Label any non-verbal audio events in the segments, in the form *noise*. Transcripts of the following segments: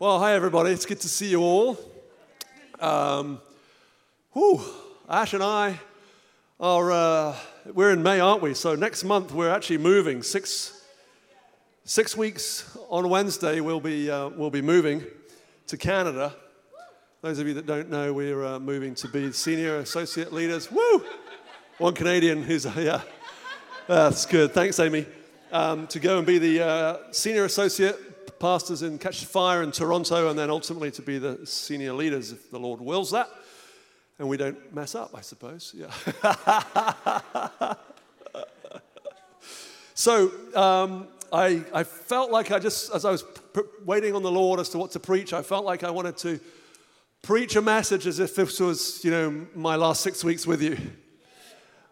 Well, hi everybody. It's good to see you all. Um, whew, Ash and I are uh, we're in May, aren't we? So next month we're actually moving. Six six weeks on Wednesday we'll be uh, we'll be moving to Canada. Those of you that don't know, we're uh, moving to be senior associate leaders. Woo! One Canadian who's yeah, that's good. Thanks, Amy. Um, to go and be the uh, senior associate pastors in Catch the Fire in Toronto, and then ultimately to be the senior leaders if the Lord wills that. And we don't mess up, I suppose. Yeah. *laughs* so um, I, I felt like I just, as I was pr- waiting on the Lord as to what to preach, I felt like I wanted to preach a message as if this was, you know, my last six weeks with you.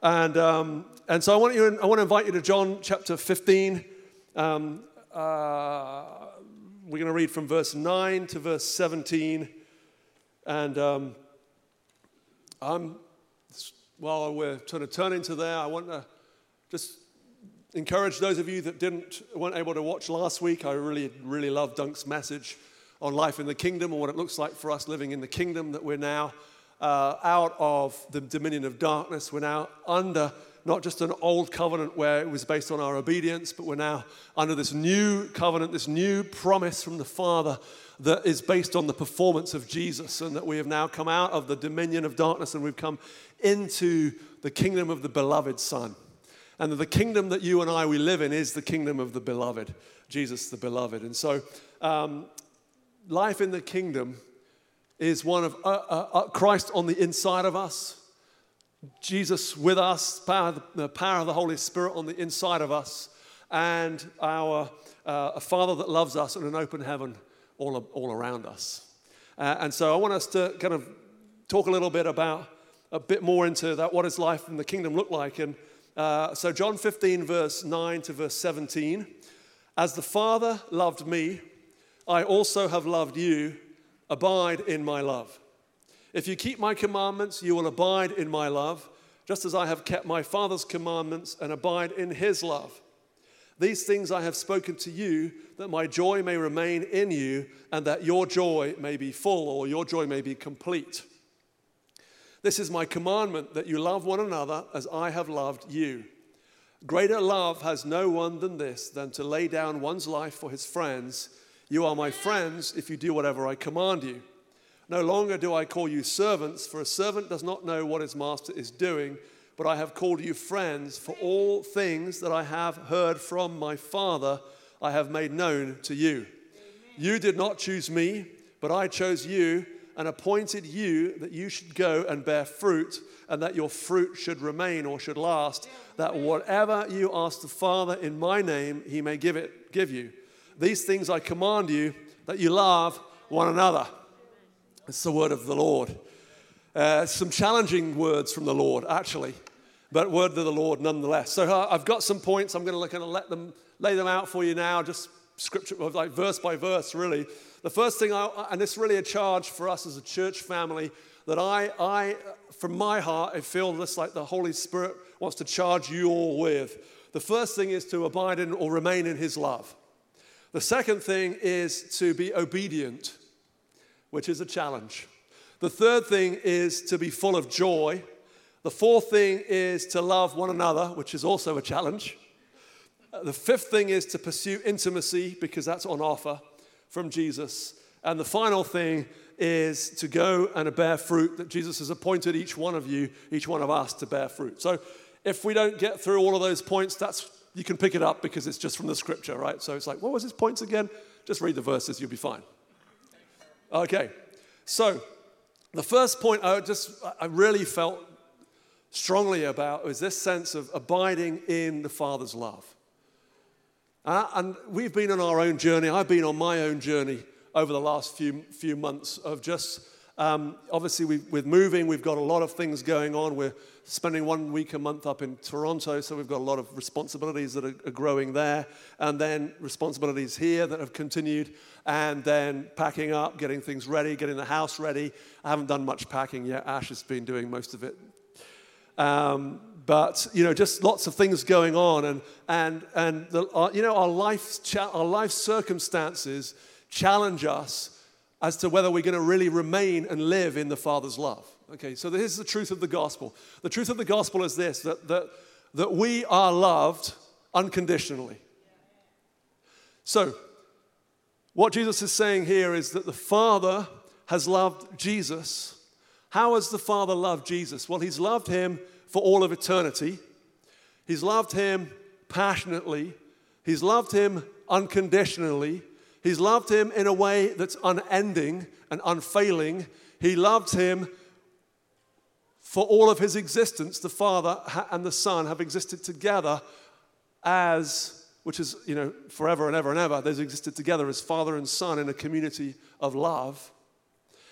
And, um, and so I want, you, I want to invite you to John chapter 15. Um, uh, we're going to read from verse 9 to verse 17. And um, I'm, while we're trying to turn into there, I want to just encourage those of you that didn't, weren't able to watch last week. I really, really love Dunk's message on life in the kingdom and what it looks like for us living in the kingdom that we're now uh, out of the dominion of darkness. We're now under not just an old covenant where it was based on our obedience, but we're now under this new covenant, this new promise from the Father that is based on the performance of Jesus, and that we have now come out of the dominion of darkness and we've come into the kingdom of the beloved Son. And the kingdom that you and I we live in is the kingdom of the beloved, Jesus the beloved. And so, um, life in the kingdom is one of uh, uh, uh Christ on the inside of us Jesus with us, the power of the Holy Spirit on the inside of us, and our uh, a Father that loves us and an open heaven all, all around us. Uh, and so I want us to kind of talk a little bit about a bit more into that what does life in the kingdom look like. And uh, so John 15, verse 9 to verse 17. As the Father loved me, I also have loved you. Abide in my love. If you keep my commandments, you will abide in my love, just as I have kept my Father's commandments and abide in his love. These things I have spoken to you, that my joy may remain in you, and that your joy may be full, or your joy may be complete. This is my commandment that you love one another as I have loved you. Greater love has no one than this, than to lay down one's life for his friends. You are my friends if you do whatever I command you. No longer do I call you servants, for a servant does not know what his master is doing, but I have called you friends, for all things that I have heard from my Father I have made known to you. Amen. You did not choose me, but I chose you and appointed you that you should go and bear fruit, and that your fruit should remain or should last, that whatever you ask the Father in my name, he may give it, give you. These things I command you, that you love one another. It's the word of the Lord. Uh, some challenging words from the Lord, actually, but word of the Lord nonetheless. So uh, I've got some points. I'm going to kind of let them lay them out for you now, just scripture, like verse by verse, really. The first thing, I, and is really a charge for us as a church family, that I, I, from my heart, I feel this like the Holy Spirit wants to charge you all with. The first thing is to abide in or remain in His love. The second thing is to be obedient which is a challenge. The third thing is to be full of joy. The fourth thing is to love one another, which is also a challenge. Uh, the fifth thing is to pursue intimacy because that's on offer from Jesus. And the final thing is to go and bear fruit that Jesus has appointed each one of you, each one of us to bear fruit. So if we don't get through all of those points, that's you can pick it up because it's just from the scripture, right? So it's like, what was his points again? Just read the verses, you'll be fine. Okay, so the first point I just I really felt strongly about was this sense of abiding in the Father's love. Uh, and we've been on our own journey. I've been on my own journey over the last few few months of just um, obviously, we, with moving, we've got a lot of things going on. We're spending one week a month up in Toronto, so we've got a lot of responsibilities that are, growing there, and then responsibilities here that have continued, and then packing up, getting things ready, getting the house ready. I haven't done much packing yet. Ash has been doing most of it. Um, but you know, just lots of things going on, and and and the, our, you know, our life, our life circumstances challenge us as to whether we're going to really remain and live in the Father's love. Okay, so this is the truth of the gospel. The truth of the gospel is this that, that, that we are loved unconditionally. So, what Jesus is saying here is that the Father has loved Jesus. How has the Father loved Jesus? Well, He's loved him for all of eternity, He's loved him passionately, He's loved him unconditionally, He's loved him in a way that's unending and unfailing. He loved him for all of his existence. The Father and the Son have existed together as, which is, you know, forever and ever and ever. They've existed together as Father and Son in a community of love.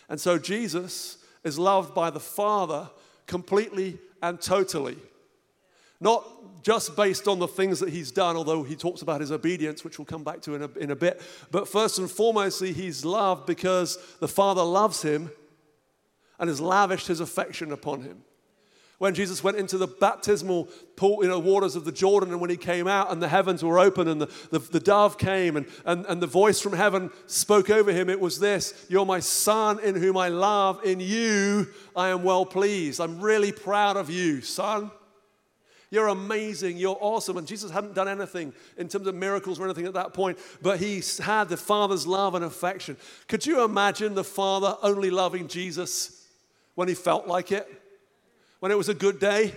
And so Jesus is loved by the Father completely and totally. Not just based on the things that he's done, although he talks about his obedience, which we'll come back to in a, in a bit. But first and foremostly, he's loved because the Father loves him and has lavished his affection upon him. When Jesus went into the baptismal pool, you know, waters of the Jordan, and when he came out and the heavens were open and the, the, the dove came and, and, and the voice from heaven spoke over him, it was this You're my son in whom I love. In you I am well pleased. I'm really proud of you, son. You're amazing. You're awesome. And Jesus hadn't done anything in terms of miracles or anything at that point, but he had the Father's love and affection. Could you imagine the Father only loving Jesus when he felt like it? When it was a good day?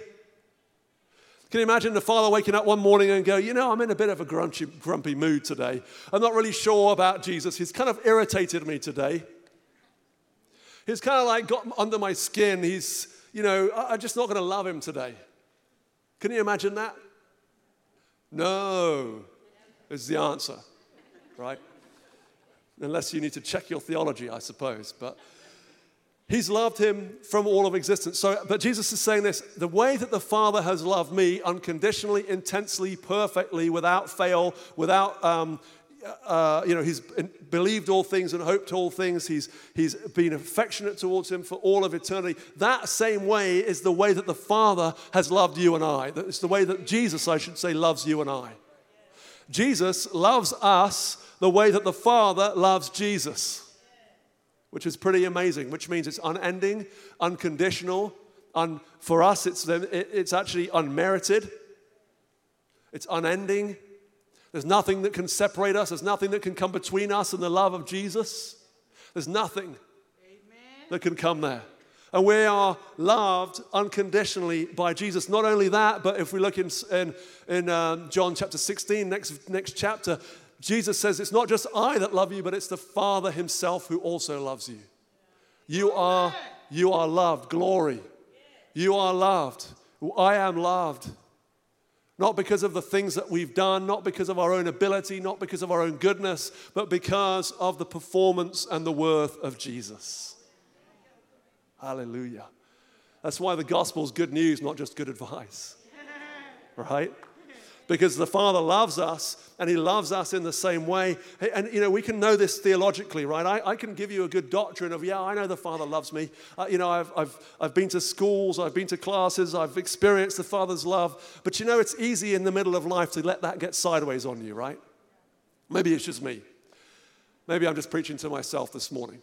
Can you imagine the father waking up one morning and go, You know, I'm in a bit of a grumpy, grumpy mood today. I'm not really sure about Jesus. He's kind of irritated me today. He's kind of like got under my skin. He's, you know, I'm just not going to love him today. Can you imagine that? No, is the answer, right? Unless you need to check your theology, I suppose. But he's loved him from all of existence. So, but Jesus is saying this the way that the Father has loved me unconditionally, intensely, perfectly, without fail, without um, uh, you know, he's believed all things and hoped all things. He's, he's been affectionate towards him for all of eternity. That same way is the way that the Father has loved you and I. It's the way that Jesus, I should say, loves you and I. Jesus loves us the way that the Father loves Jesus, which is pretty amazing, which means it's unending, unconditional. Un, for us, it's, it's actually unmerited, it's unending there's nothing that can separate us. There's nothing that can come between us and the love of Jesus. There's nothing Amen. that can come there. And we are loved unconditionally by Jesus. Not only that, but if we look in, in, in um, John chapter 16, next, next chapter, Jesus says, It's not just I that love you, but it's the Father Himself who also loves you. You are, you are loved. Glory. You are loved. I am loved. Not because of the things that we've done, not because of our own ability, not because of our own goodness, but because of the performance and the worth of Jesus. Hallelujah. That's why the gospel is good news, not just good advice. *laughs* Right? Because the Father loves us and He loves us in the same way. And, you know, we can know this theologically, right? I, I can give you a good doctrine of, yeah, I know the Father loves me. Uh, you know, I've, I've, I've been to schools, I've been to classes, I've experienced the Father's love. But, you know, it's easy in the middle of life to let that get sideways on you, right? Maybe it's just me. Maybe I'm just preaching to myself this morning.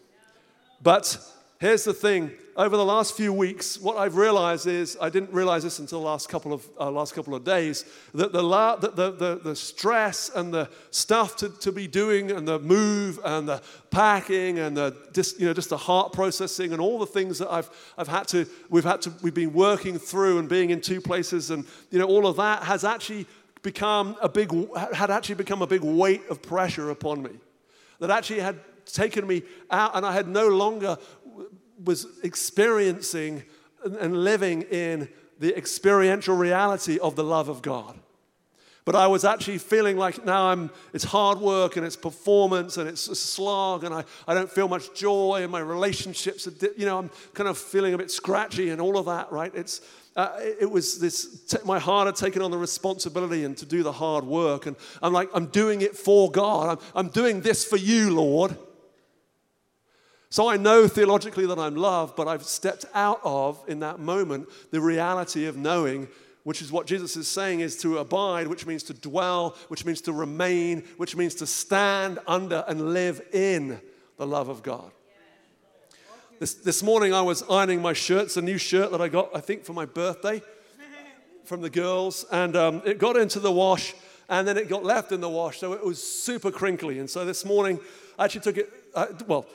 But Here's the thing over the last few weeks, what I've realized is I didn't realize this until the last couple of, uh, last couple of days that the, la- the, the, the, stress and the stuff to, to be doing and the move and the packing and the just, you know, just the heart processing and all the things that I've, I've had to, we've had to, we've been working through and being in two places and you know, all of that has actually become a big, had actually become a big weight of pressure upon me. That actually had taken me out and I had no longer was experiencing and living in the experiential reality of the love of God. But I was actually feeling like now I'm, it's hard work and it's performance and it's a slog and I, I don't feel much joy and my relationships, are, you know, I'm kind of feeling a bit scratchy and all of that, right? It's, uh, it was this, my heart had taken on the responsibility and to do the hard work. And I'm like, I'm doing it for God. I'm, I'm doing this for you, Lord. So I know theologically that I'm loved, but I've stepped out of, in that moment, the reality of knowing, which is what Jesus is saying is to abide, which means to dwell, which means to remain, which means to stand under and live in the love of God. This, this morning I was ironing my shirts, a new shirt that I got, I think, for my birthday from the girls, and um, it got into the wash and then it got left in the wash, so it was super crinkly. And so this morning I actually took it, uh, well,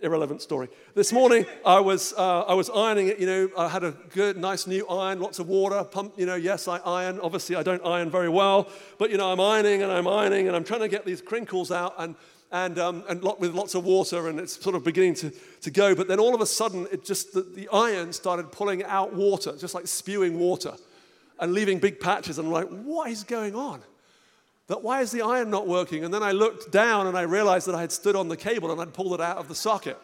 irrelevant story. This morning I was, uh, I was ironing it, you know, I had a good, nice new iron, lots of water, pump, you know, yes, I iron. Obviously, I don't iron very well, but, you know, I'm ironing and I'm ironing and I'm trying to get these crinkles out. And and, um, and lot, with lots of water, and it's sort of beginning to, to go. But then all of a sudden, it just the, the iron started pulling out water, just like spewing water, and leaving big patches. And I'm like, what is going on? That why is the iron not working? And then I looked down and I realized that I had stood on the cable and I'd pulled it out of the socket.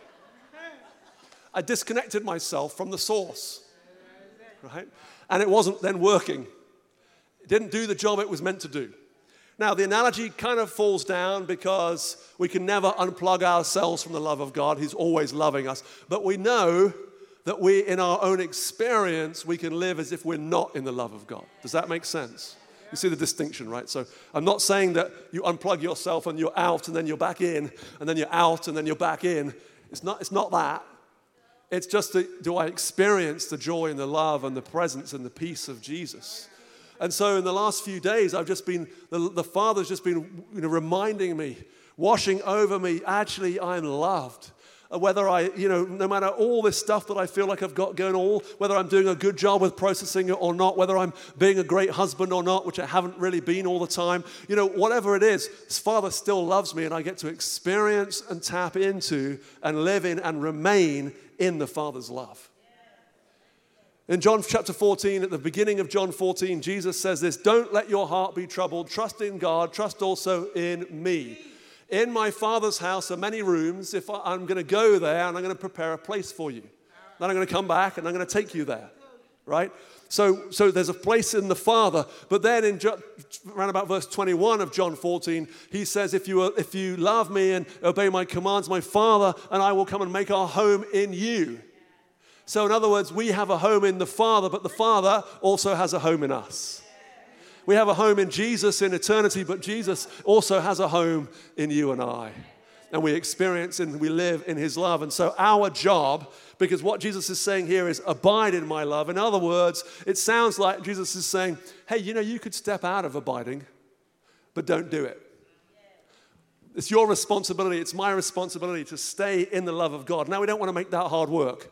I disconnected myself from the source, right? And it wasn't then working. It didn't do the job it was meant to do. Now, the analogy kind of falls down because we can never unplug ourselves from the love of God. He's always loving us. But we know that we, in our own experience, we can live as if we're not in the love of God. Does that make sense? You see the distinction, right? So I'm not saying that you unplug yourself and you're out and then you're back in and then you're out and then you're back in. It's not, it's not that. It's just that do I experience the joy and the love and the presence and the peace of Jesus? And so in the last few days, I've just been, the, the Father's just been you know, reminding me, washing over me, actually, I'm loved. Uh, whether I, you know, no matter all this stuff that I feel like I've got going on, whether I'm doing a good job with processing it or not, whether I'm being a great husband or not, which I haven't really been all the time, you know, whatever it is, Father still loves me and I get to experience and tap into and live in and remain in the Father's love. In John chapter 14, at the beginning of John 14, Jesus says this Don't let your heart be troubled. Trust in God. Trust also in me. In my Father's house are many rooms. If I'm going to go there and I'm going to prepare a place for you, then I'm going to come back and I'm going to take you there. Right? So, so there's a place in the Father. But then in around about verse 21 of John 14, he says, if you, if you love me and obey my commands, my Father and I will come and make our home in you. So, in other words, we have a home in the Father, but the Father also has a home in us. We have a home in Jesus in eternity, but Jesus also has a home in you and I. And we experience and we live in his love. And so, our job, because what Jesus is saying here is abide in my love. In other words, it sounds like Jesus is saying, hey, you know, you could step out of abiding, but don't do it. It's your responsibility, it's my responsibility to stay in the love of God. Now, we don't want to make that hard work.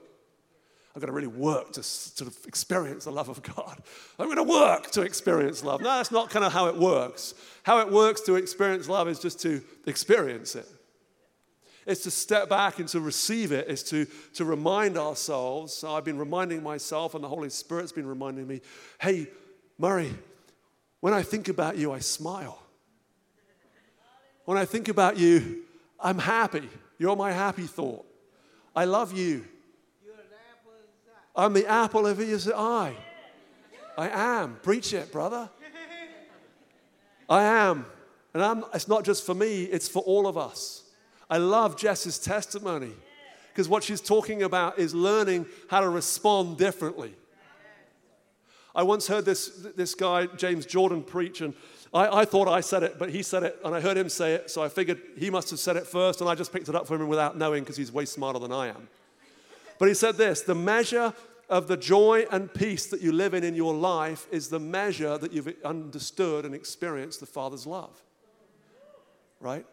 I've got to really work to sort of experience the love of God. I'm going to work to experience love. No, that's not kind of how it works. How it works to experience love is just to experience it. It's to step back and to receive it. It's to, to remind ourselves. I've been reminding myself, and the Holy Spirit's been reminding me hey, Murray, when I think about you, I smile. When I think about you, I'm happy. You're my happy thought. I love you. I'm the apple of his eye. I am. Preach it, brother. I am. And I'm, it's not just for me, it's for all of us. I love Jess's testimony because what she's talking about is learning how to respond differently. I once heard this, this guy, James Jordan, preach, and I, I, thought I said it, but he said it, and I heard him say it, so I figured he must have said it first, and I just picked it up from him without knowing because he's way smarter than I am. But he said this the measure of the joy and peace that you live in in your life is the measure that you've understood and experienced the Father's love. Right?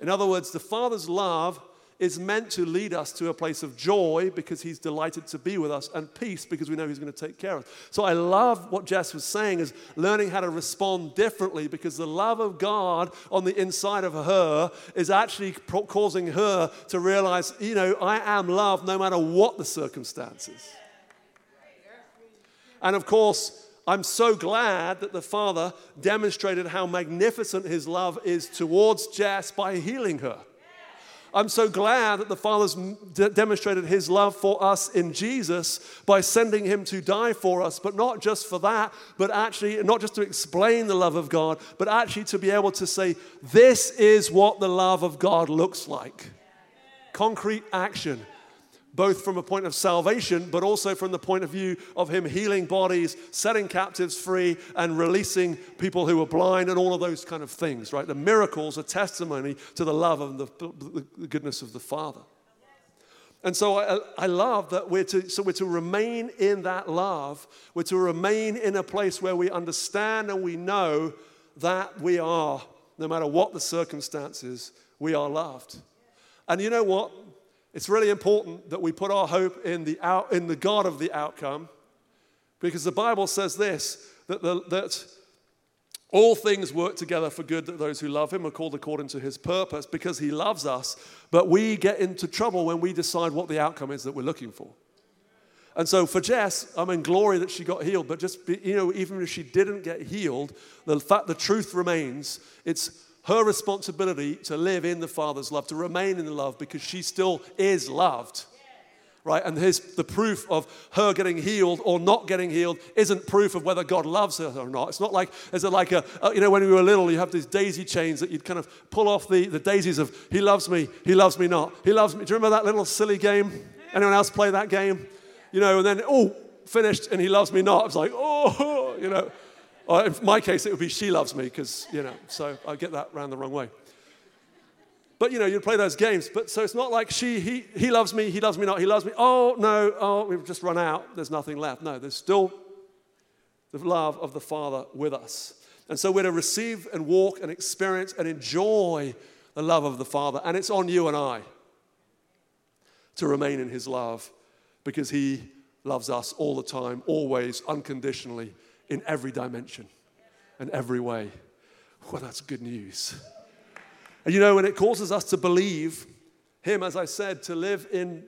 In other words, the Father's love is meant to lead us to a place of joy because he's delighted to be with us and peace because we know he's going to take care of us. So I love what Jess was saying is learning how to respond differently because the love of God on the inside of her is actually causing her to realize, you know, I am loved no matter what the circumstances. And of course, I'm so glad that the Father demonstrated how magnificent his love is towards Jess by healing her. I'm so glad that the Father's d- demonstrated his love for us in Jesus by sending him to die for us, but not just for that, but actually, not just to explain the love of God, but actually to be able to say, This is what the love of God looks like. Concrete action both from a point of salvation, but also from the point of view of Him healing bodies, setting captives free, and releasing people who were blind, and all of those kind of things, right? The miracles are testimony to the love and the, the goodness of the Father. And so I, I, love that we're to, so we're to remain in that love. We're to remain in a place where we understand and we know that we are, no matter what the circumstances, we are loved. And you know what? It's really important that we put our hope in the, out, in the God of the outcome because the Bible says this that, the, that all things work together for good that those who love him are called according to his purpose because he loves us. But we get into trouble when we decide what the outcome is that we're looking for. And so for Jess, I'm in glory that she got healed, but just, be, you know, even if she didn't get healed, the fact, the truth remains, it's her responsibility to live in the Father's love, to remain in the love because she still is loved. Right? And his, the proof of her getting healed or not getting healed isn't proof of whether God loves her or not. It's not like, is it like a, uh, you know, when we were little, you have these daisy chains that you'd kind of pull off the, the daisies of, he loves me, he loves me not, he loves me. Do you remember that little silly game? Anyone else play that game? You know, and then, oh, finished, and he loves me not. It's like, oh, you know. Or in my case, it would be she loves me because, you know, so I get that round the wrong way. But, you know, you'd play those games. But so it's not like she, he, he loves me, he loves me not, he loves me. Oh, no, oh, we've just run out. There's nothing left. No, there's still the love of the Father with us. And so we're to receive and walk and experience and enjoy the love of the Father. And it's on you and I to remain in his love because he loves us all the time, always, unconditionally in every dimension and every way. Well, that's good news. And you know, when it causes us to believe Him, as I said, to live in,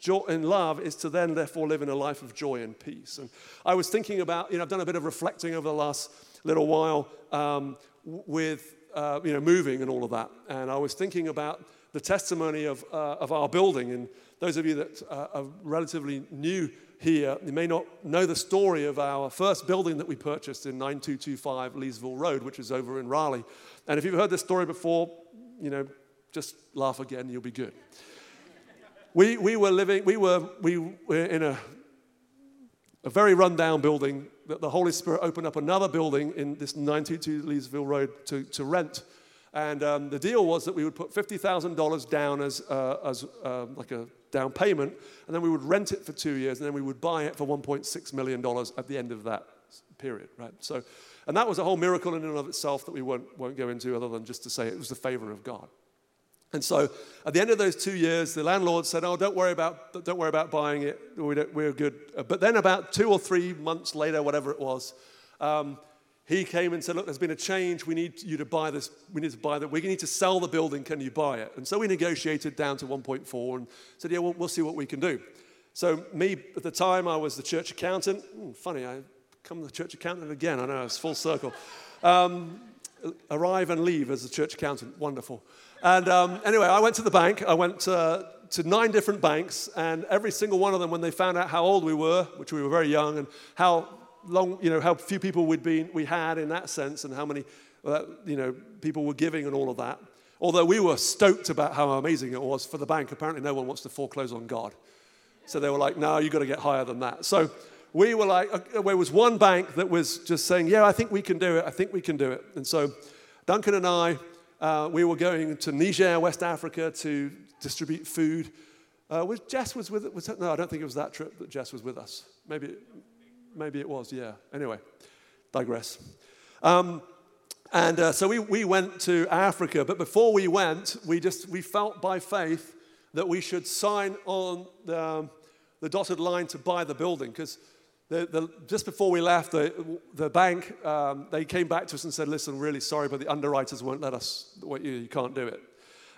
joy, in love is to then, therefore, live in a life of joy and peace. And I was thinking about, you know, I've done a bit of reflecting over the last little while um, with, uh, you know, moving and all of that. And I was thinking about the testimony of, uh, of our building. And those of you that uh, are relatively new here, you may not know the story of our first building that we purchased in 9225 Leesville Road, which is over in Raleigh. And if you've heard this story before, you know, just laugh again, you'll be good. we, we were living, we were, we were in a, a very rundown building that the Holy Spirit opened up another building in this 922 Leesville Road to, to rent. And um, the deal was that we would put $50,000 down as, uh, as uh, like a down payment, and then we would rent it for two years, and then we would buy it for $1.6 million at the end of that period, right? So, and that was a whole miracle in and of itself that we won't, won't go into other than just to say it was the favor of God. And so at the end of those two years, the landlord said, Oh, don't worry about, don't worry about buying it. We are good. But then about two or three months later, whatever it was, um, he came and said, Look, there's been a change. We need you to buy this. We need to buy that. We need to sell the building. Can you buy it? And so we negotiated down to 1.4 and said, Yeah, well, we'll see what we can do. So, me at the time, I was the church accountant. Hmm, funny, I come the church accountant again. I know, it's full circle. Um, arrive and leave as a church accountant. Wonderful. And um, anyway, I went to the bank. I went uh, to nine different banks, and every single one of them, when they found out how old we were, which we were very young, and how long, you know, how few people we'd been, we had in that sense and how many, uh, you know, people were giving and all of that. Although we were stoked about how amazing it was for the bank, apparently no one wants to foreclose on God. So they were like, no, you've got to get higher than that. So we were like, uh, there was one bank that was just saying, yeah, I think we can do it. I think we can do it. And so Duncan and I, uh, we were going to Niger, West Africa to distribute food. Uh, was Jess was with was no, I don't think it was that trip that Jess was with us. Maybe, maybe it was, yeah. Anyway, digress. Um, and uh, so we, we went to Africa, but before we went, we just we felt by faith that we should sign on the, um, the dotted line to buy the building because just before we left, the, the bank, um, they came back to us and said, listen, really sorry, but the underwriters won't let us, you, you can't do it.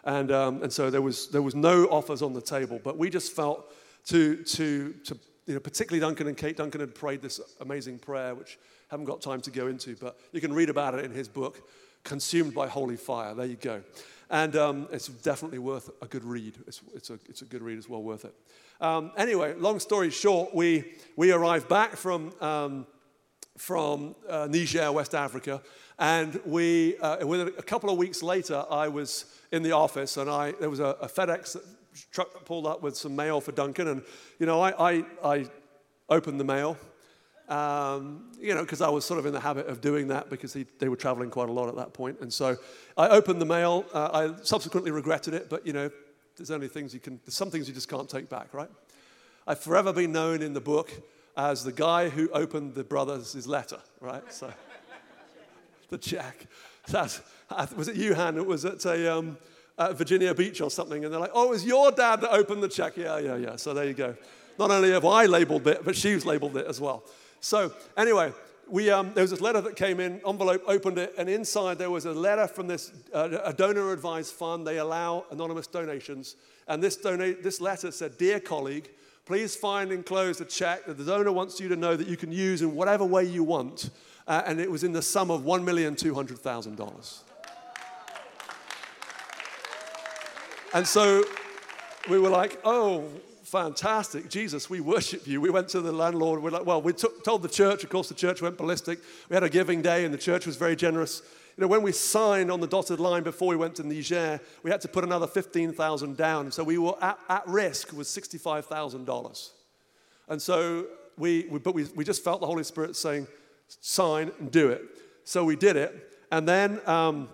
And, um, and so there was, there was no offers on the table, but we just felt to, to, to you know, particularly Duncan and Kate. Duncan had prayed this amazing prayer, which I haven't got time to go into, but you can read about it in his book, Consumed by Holy Fire. There you go. And um, it's definitely worth a good read. It's, it's, a, it's a good read, it's well worth it. Um, anyway, long story short, we, we arrived back from, um, from uh, Niger, West Africa, and we, uh, a couple of weeks later, I was in the office, and I, there was a, a FedEx truck pulled up with some mail for Duncan, and you know, I, I, I opened the mail, um, you know, because I was sort of in the habit of doing that because he, they were traveling quite a lot at that point. And so I opened the mail. Uh, I subsequently regretted it, but you know, there's only things you can, there's some things you just can't take back, right? I've forever been known in the book as the guy who opened the brothers' letter, right? So *laughs* the check. That, was it you, Han? It was at a, um, Virginia Beach or something, and they're like, oh, it was your dad that opened the check. Yeah, yeah, yeah. So there you go. Not only have I labeled it, but she's labeled it as well. So, anyway, we, um, there was this letter that came in, envelope, opened it, and inside there was a letter from this uh, a donor advised fund. They allow anonymous donations. And this, donate, this letter said, Dear colleague, please find enclosed a check that the donor wants you to know that you can use in whatever way you want. Uh, and it was in the sum of $1,200,000. And so we were like, oh, fantastic. Jesus, we worship you. We went to the landlord. We're like, well, we took, told the church. Of course, the church went ballistic. We had a giving day, and the church was very generous. You know, when we signed on the dotted line before we went to Niger, we had to put another 15,000 down. So we were at, at risk with $65,000. And so we, we but we, we just felt the Holy Spirit saying, sign and do it. So we did it. And then um,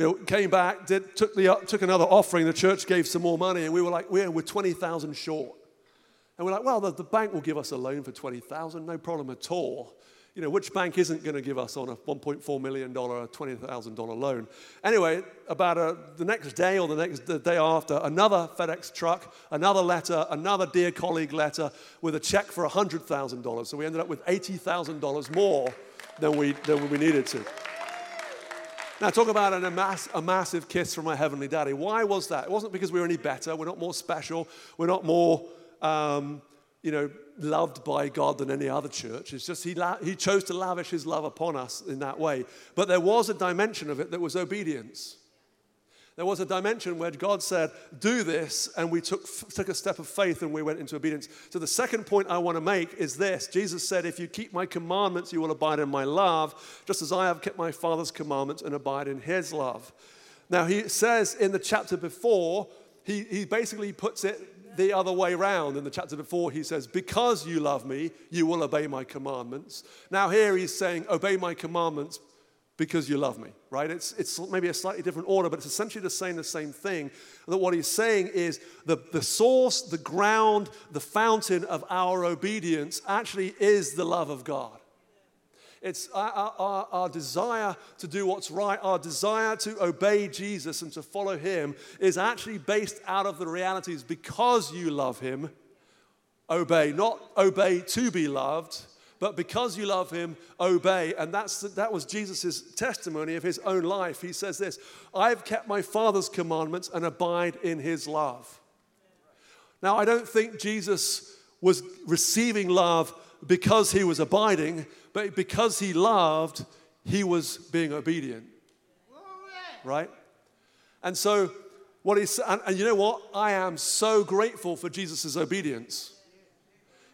you know, came back, did, took, the, took another offering. The church gave some more money, and we were like, we're, we're 20,000 short. And we're like, well, the, the bank will give us a loan for 20,000, no problem at all. You know, which bank isn't going to give us on a $1.4 million, $20,000 loan? Anyway, about a, the next day or the next the day after, another FedEx truck, another letter, another dear colleague letter with a check for $100,000. So we ended up with $80,000 more than we, than we needed to. Now, talk about an, a, mass, a massive kiss from my heavenly daddy. Why was that? It wasn't because we were any better. We're not more special. We're not more, um, you know, loved by God than any other church. It's just he, la- he chose to lavish his love upon us in that way. But there was a dimension of it that was obedience. There was a dimension where God said, Do this, and we took, took a step of faith and we went into obedience. So, the second point I want to make is this Jesus said, If you keep my commandments, you will abide in my love, just as I have kept my Father's commandments and abide in his love. Now, he says in the chapter before, he, he basically puts it the other way around. In the chapter before, he says, Because you love me, you will obey my commandments. Now, here he's saying, Obey my commandments because you love me, right? It's, it's maybe a slightly different order, but it's essentially the same, the same thing. That what he's saying is the, the source, the ground, the fountain of our obedience actually is the love of God. It's our, our, our, desire to do what's right, our desire to obey Jesus and to follow him is actually based out of the realities because you love him, obey. Not obey to be loved, but because you love him, obey. And that's, that was Jesus' testimony of his own life. He says this I've kept my Father's commandments and abide in his love. Now, I don't think Jesus was receiving love because he was abiding, but because he loved, he was being obedient. Right? And so, what he's, and, and you know what? I am so grateful for Jesus' obedience.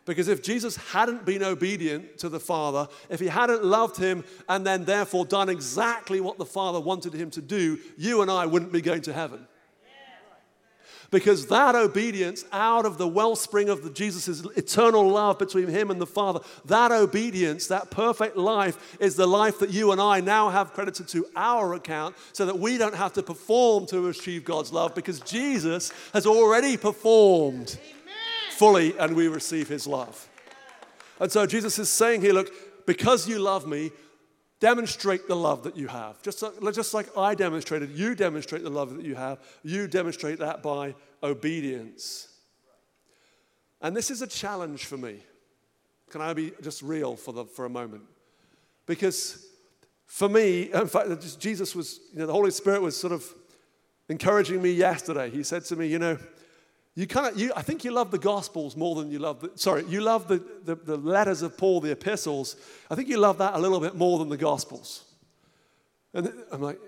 Because if Jesus hadn't been obedient to the Father, if he hadn't loved him and then therefore done exactly what the Father wanted him to do, you and I wouldn't be going to heaven. Because that obedience out of the wellspring of Jesus' eternal love between him and the Father, that obedience, that perfect life, is the life that you and I now have credited to our account so that we don't have to perform to achieve God's love because Jesus has already performed fully and we receive his love. And so Jesus is saying here, look, because you love me, demonstrate the love that you have. Just like, just like I demonstrated, you demonstrate the love that you have. You demonstrate that by obedience. And this is a challenge for me. Can I be just real for, the, for a moment? Because for me, in fact, Jesus was, you know, the Holy Spirit was sort of encouraging me yesterday. He said to me, you know, you kind of, you, I think you love the Gospels more than you love the, sorry, you love the, the, the letters of Paul, the epistles. I think you love that a little bit more than the Gospels. And I'm like,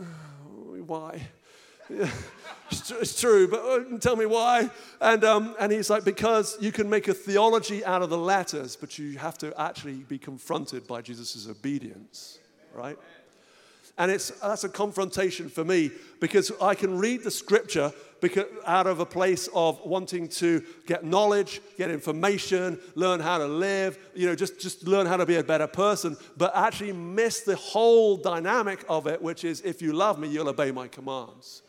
*sighs* why? *laughs* it's true, but uh, tell me why. And, um, and he's like, because you can make a theology out of the letters, but you have to actually be confronted by Jesus' obedience, right? And it's, that's a confrontation for me because I can read the scripture because, out of a place of wanting to get knowledge, get information, learn how to live, you know, just, just learn how to be a better person, but actually miss the whole dynamic of it, which is if you love me, you'll obey my commands.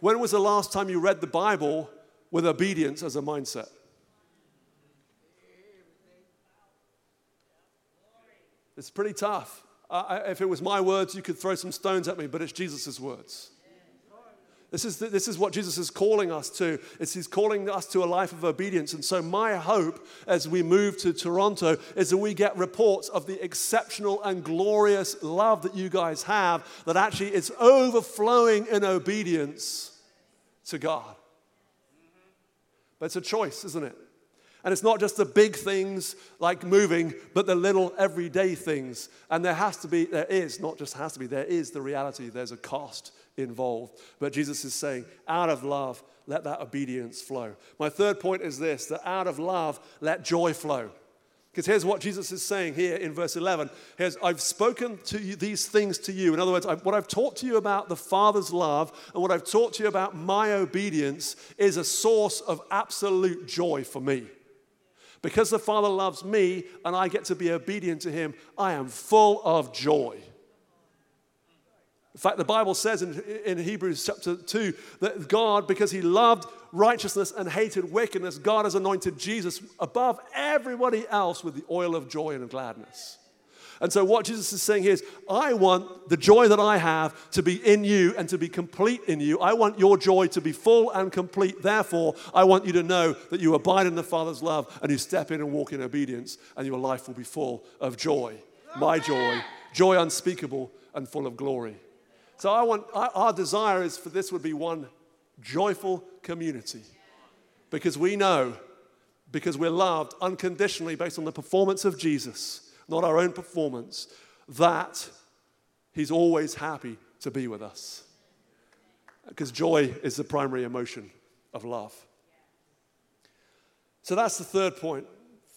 When was the last time you read the Bible with obedience as a mindset? It's pretty tough. Uh, if it was my words, you could throw some stones at me, but it's Jesus' words. This is, the, this is what Jesus is calling us to. It's, he's calling us to a life of obedience. And so, my hope as we move to Toronto is that we get reports of the exceptional and glorious love that you guys have, that actually it's overflowing in obedience to God. But it's a choice, isn't it? And it's not just the big things like moving, but the little everyday things. And there has to be, there is, not just has to be, there is the reality, there's a cost involved. But Jesus is saying, out of love, let that obedience flow. My third point is this that out of love, let joy flow. Because here's what Jesus is saying here in verse 11. Here's, I've spoken to you these things to you. In other words, I, what I've taught to you about the Father's love and what I've taught to you about my obedience is a source of absolute joy for me. Because the Father loves me and I get to be obedient to him, I am full of joy. In fact, the Bible says in, in Hebrews chapter 2 that God, because he loved righteousness and hated wickedness, God has anointed Jesus above everybody else with the oil of joy and gladness. And so, what Jesus is saying here is, I want the joy that I have to be in you and to be complete in you. I want your joy to be full and complete. Therefore, I want you to know that you abide in the Father's love and you step in and walk in obedience, and your life will be full of joy. My joy, joy unspeakable and full of glory. So, I want, our desire is for this would be one joyful community because we know, because we're loved unconditionally based on the performance of Jesus not our own performance, that He's always happy to be with us. Because joy is the primary emotion of love. So that's the third point.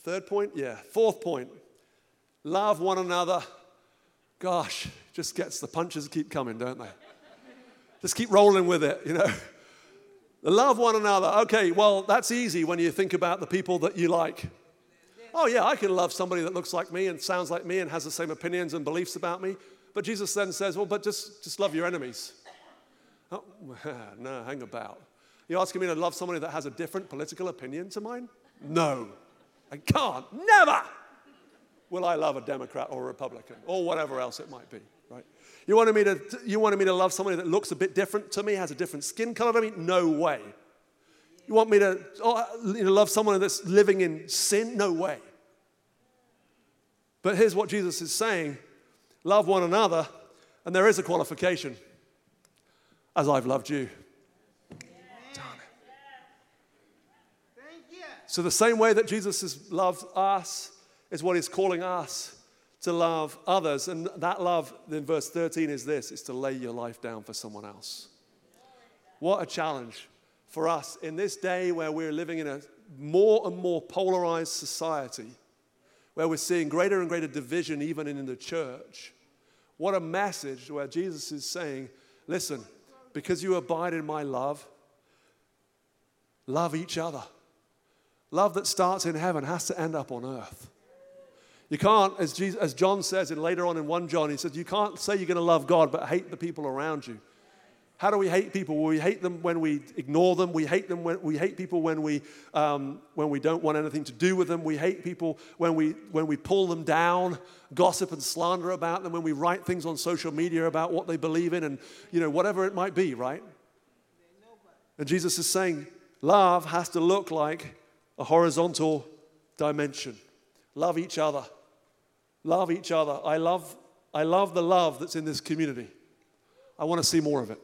Third point? Yeah. Fourth point love one another. Gosh, just gets the punches keep coming, don't they? Just keep rolling with it, you know. Love one another. Okay, well, that's easy when you think about the people that you like oh, yeah, I can love somebody that looks like me and sounds like me and has the same opinions and beliefs about me. But Jesus then says, well, but just, just love your enemies. Oh, *laughs* no, hang about. You're asking me to love somebody that has a different political opinion to mine? No, I can't. Never will I love a Democrat or a Republican or whatever else it might be, right? You wanted me to, you wanted me to love somebody that looks a bit different to me, has a different skin color to me? No way. You want me to, oh, uh, you know, love someone that's living in sin? No way. But here's what Jesus is saying love one another, and there is a qualification as I've loved you. So, the same way that Jesus has loved us is what he's calling us to love others. And that love, in verse 13, is this is to lay your life down for someone else. What a challenge for us in this day where we're living in a more and more polarized society, where we're seeing greater and greater division even in the church. What a message where Jesus is saying, listen, because you abide in my love, love each other. Love that starts in heaven has to end up on earth. You can't, as, Jesus, as John says in later on in 1 John, he says, you can't say you're going to love God but hate the people around you. How do we hate people? Well, we hate them when we ignore them. We hate them when we hate people when we um, when we don't want anything to do with them. We hate people when we when we pull them down, gossip and slander about them. When we write things on social media about what they believe in, and you know whatever it might be, right? And Jesus is saying, love has to look like a horizontal dimension. Love each other. Love each other. I love I love the love that's in this community. I want to see more of it.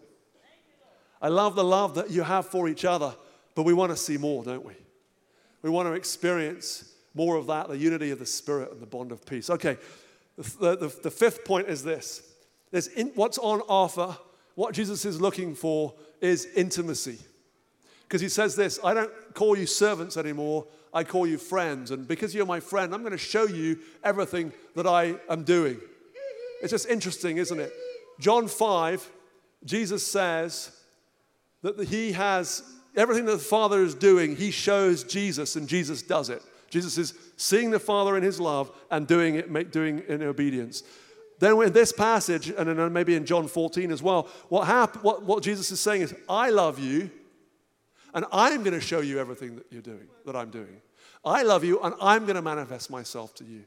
I love the love that you have for each other, but we want to see more, don't we? We want to experience more of that, the unity of the Spirit and the bond of peace. Okay, the, the, the fifth point is this There's in, what's on offer, what Jesus is looking for is intimacy. Because he says this I don't call you servants anymore, I call you friends. And because you're my friend, I'm going to show you everything that I am doing. It's just interesting, isn't it? John 5, Jesus says that he has everything that the Father is doing, he shows Jesus, and Jesus does it. Jesus is seeing the Father in his love and doing it, doing in obedience. Then in this passage, and then maybe in John 14 as well, what, hap- what, what Jesus is saying is, I love you, and I'm going to show you everything that you're doing, that I'm doing. I love you, and I'm going to manifest myself to you.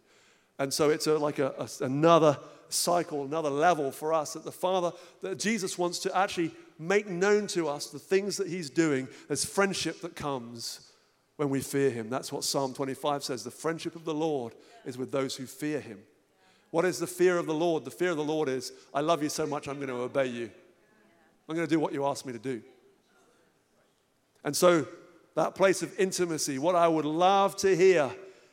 And so it's a, like a, a, another cycle, another level for us that the Father, that Jesus wants to actually make known to us the things that He's doing. There's friendship that comes when we fear Him. That's what Psalm 25 says. The friendship of the Lord is with those who fear Him. What is the fear of the Lord? The fear of the Lord is, I love you so much, I'm going to obey you. I'm going to do what you ask me to do. And so, that place of intimacy, what I would love to hear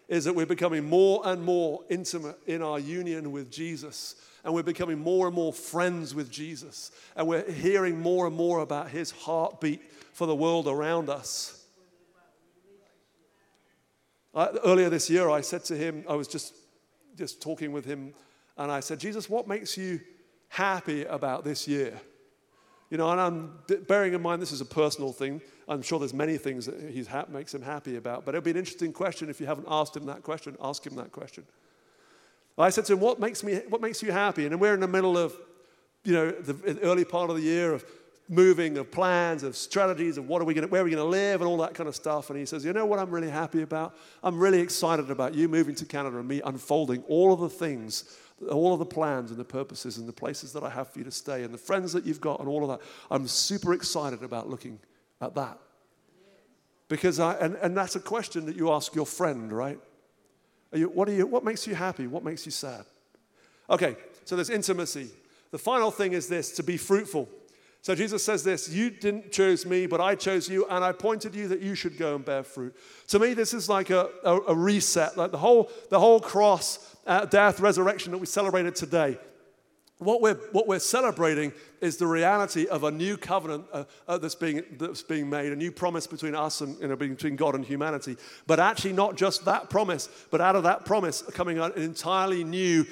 is that we're becoming more and more intimate in our union with Jesus. And we're becoming more and more friends with Jesus. And we're hearing more and more about his heartbeat for the world around us. I, earlier this year, I said to him, I was just, just talking with him, and I said, Jesus, what makes you happy about this year? You know, and I'm bearing in mind this is a personal thing. I'm sure there's many things that he ha- makes him happy about, but it'll be an interesting question if you haven't asked him that question. Ask him that question. I said to him, "What makes me? What makes you happy?" And we're in the middle of, you know, the early part of the year of moving, of plans, of strategies, of what are we going, where are we going to live, and all that kind of stuff. And he says, "You know what? I'm really happy about. I'm really excited about you moving to Canada and me unfolding all of the things all of the plans and the purposes and the places that I have for you to stay and the friends that you've got and all of that. I'm super excited about looking at that. Because I, and, and that's a question that you ask your friend, right? You, what, are you, what makes you happy? What makes you sad? Okay, so there's intimacy. The final thing is this to be fruitful. So Jesus says this You didn't choose me, but I chose you, and I pointed you that you should go and bear fruit. To me, this is like a, a, a reset, like the whole, the whole cross, uh, death, resurrection that we celebrated today. What we're, what we're celebrating is the reality of a new covenant uh, uh, that's, being, that's being made, a new promise between us and you know, between God and humanity. But actually, not just that promise, but out of that promise coming an entirely new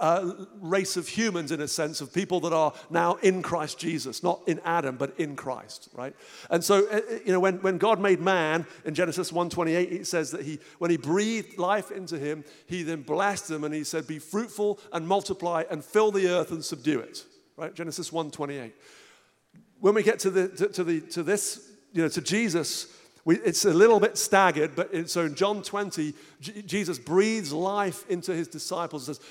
uh, race of humans, in a sense, of people that are now in Christ Jesus, not in Adam, but in Christ, right? And so, uh, you know, when, when God made man in Genesis 1:28, it says that he, when he breathed life into him, he then blessed him and he said, "Be fruitful and multiply and fill the earth and subdue it." Right? Genesis 1:28. When we get to the to, to the to this, you know, to Jesus. We, it's a little bit staggered, but so in John 20, J- Jesus breathes life into his disciples and says,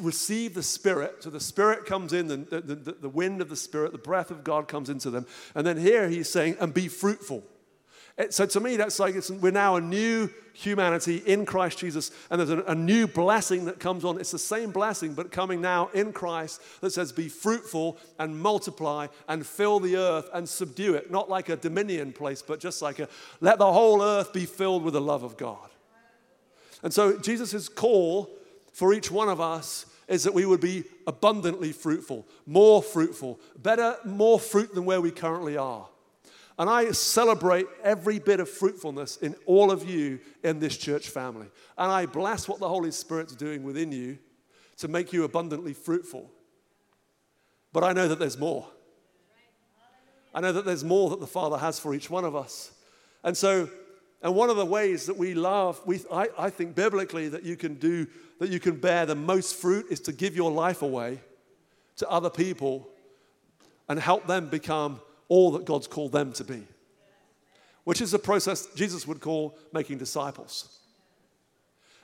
receive the Spirit. So the Spirit comes in, the, the, the wind of the Spirit, the breath of God comes into them. And then here he's saying, and be fruitful. Eh, so to me, that's like we're now a new humanity in Christ Jesus, and there's a, a, new blessing that comes on. It's the same blessing, but coming now in Christ that says, Be fruitful and multiply and fill the earth and subdue it. Not like a dominion place, but just like a let the whole earth be filled with the love of God. And so Jesus' call for each one of us is that we would be abundantly fruitful, more fruitful, better, more fruit than where we currently are. And I celebrate every bit of fruitfulness in all of you in this church family. And I bless what the Holy Spirit's doing within you to make you abundantly fruitful. But I know that there's more. I know that there's more that the Father has for each one of us. And so and one of the ways that we love, we, I, I think biblically that you can do, that you can bear the most fruit is to give your life away to other people and help them become all that God's called them to be, which is a process Jesus would call making disciples.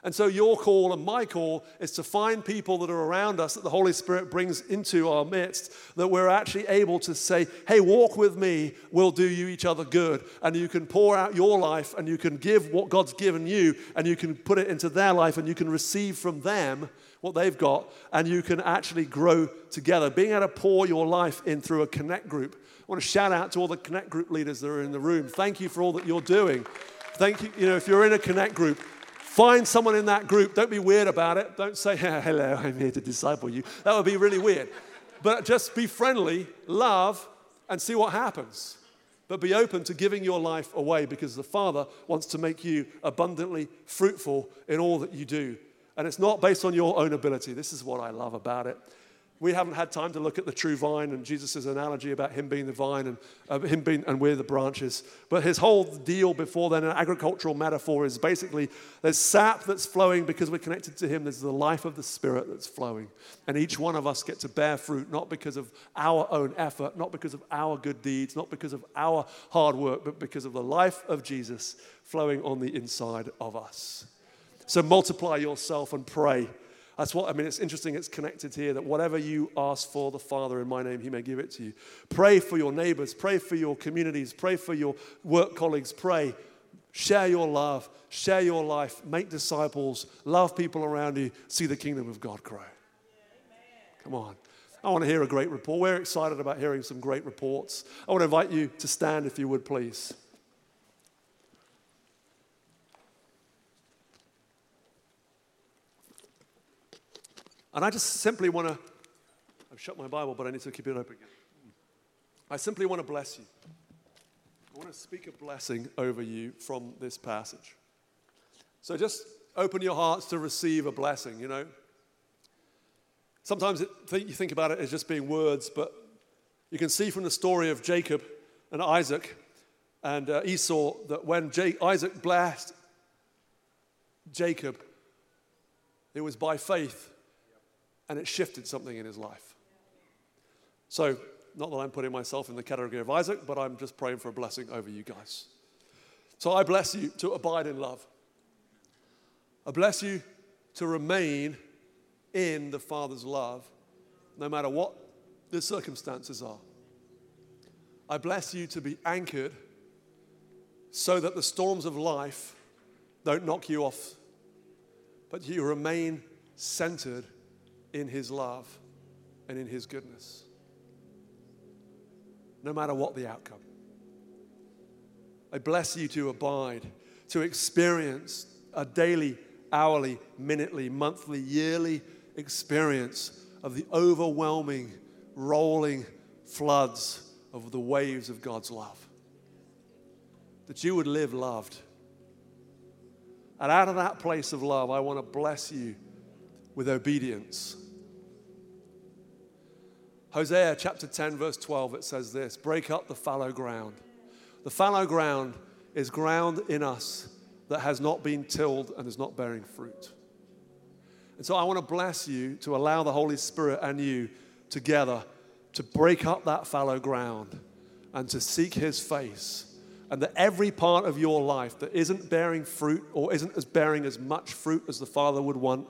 And so, your call and my call is to find people that are around us that the Holy Spirit brings into our midst, that we're actually able to say, Hey, walk with me, we'll do you each other good. And you can pour out your life and you can give what God's given you and you can put it into their life and you can receive from them what they've got and you can actually grow together. Being able to pour your life in through a connect group. I want to shout out to all the connect group leaders that are in the room. Thank you for all that you're doing. Thank you. You know, if you're in a connect group, Find someone in that group. Don't be weird about it. Don't say, *laughs* hello, I'm here to disciple you. That would be really weird. But just be friendly, love, and see what happens. But be open to giving your life away because the Father wants to make you abundantly fruitful in all that you do. And it's not based on your own ability. This is what I love about it. We haven't had time to look at the true vine and Jesus' analogy about him being the vine and uh, him being, and we're the branches. But his whole deal before then, an agricultural metaphor, is basically there's sap that's flowing because we're connected to him. There's the life of the Spirit that's flowing. And each one of us get to bear fruit, not because of our own effort, not because of our good deeds, not because of our hard work, but because of the life of Jesus flowing on the inside of us. So multiply yourself and pray that's what, I mean, it's interesting, it's connected here that whatever you ask for the Father in my name, He may give it to you. Pray for your neighbors, pray for your communities, pray for your work colleagues, pray. Share your love, share your life, make disciples, love people around you, see the kingdom of God grow. Come on. I want to hear a great report. We're excited about hearing some great reports. I want to invite you to stand if you would, please. And I just simply want to, I've shut my Bible, but I need to keep it open again. I simply want to bless you. I want to speak a blessing over you from this passage. So just open your hearts to receive a blessing, you know. Sometimes it, you think about it as just being words, but you can see from the story of Jacob and Isaac and uh, Esau that when Isaac blessed Jacob, it was by faith and it shifted something in his life. So, not that I'm putting myself in the category of Isaac, but I'm just praying for a blessing over you guys. So, I bless you to abide in love. I bless you to remain in the Father's love, no matter what the circumstances are. I bless you to be anchored so that the storms of life don't knock you off, but you remain centered in His love and in His goodness, no matter what the outcome. I bless you to abide, to experience a daily, hourly, minutely, monthly, yearly experience of the overwhelming, rolling floods of the waves of God's love. That you would live loved. And out of that place of love, I want to bless you with obedience. Hosea chapter 10, verse 12, it says this break up the fallow ground. The fallow ground is ground in us that has not been tilled and is not bearing fruit. And so I want to bless you to allow the Holy Spirit and you together to break up that fallow ground and to seek His face. And that every part of your life that isn't bearing fruit or isn't as bearing as much fruit as the Father would want,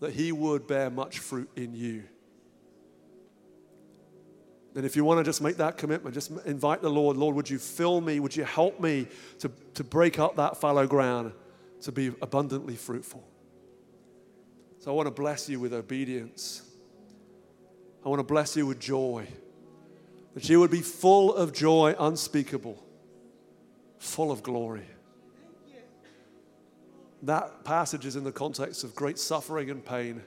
that He would bear much fruit in you. And if you want to just make that commitment, just invite the Lord, Lord, would you fill me? Would you help me to, to break up that fallow ground to be abundantly fruitful? So I want to bless you with obedience. I want to bless you with joy. That you would be full of joy unspeakable, full of glory. That passage is in the context of great suffering and pain.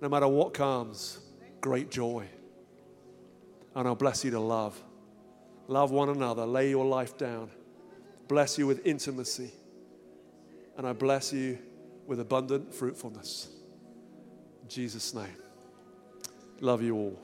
No matter what comes, great joy. And I'll bless you to love. Love one another. Lay your life down. Bless you with intimacy. And I bless you with abundant fruitfulness. In Jesus' name. Love you all.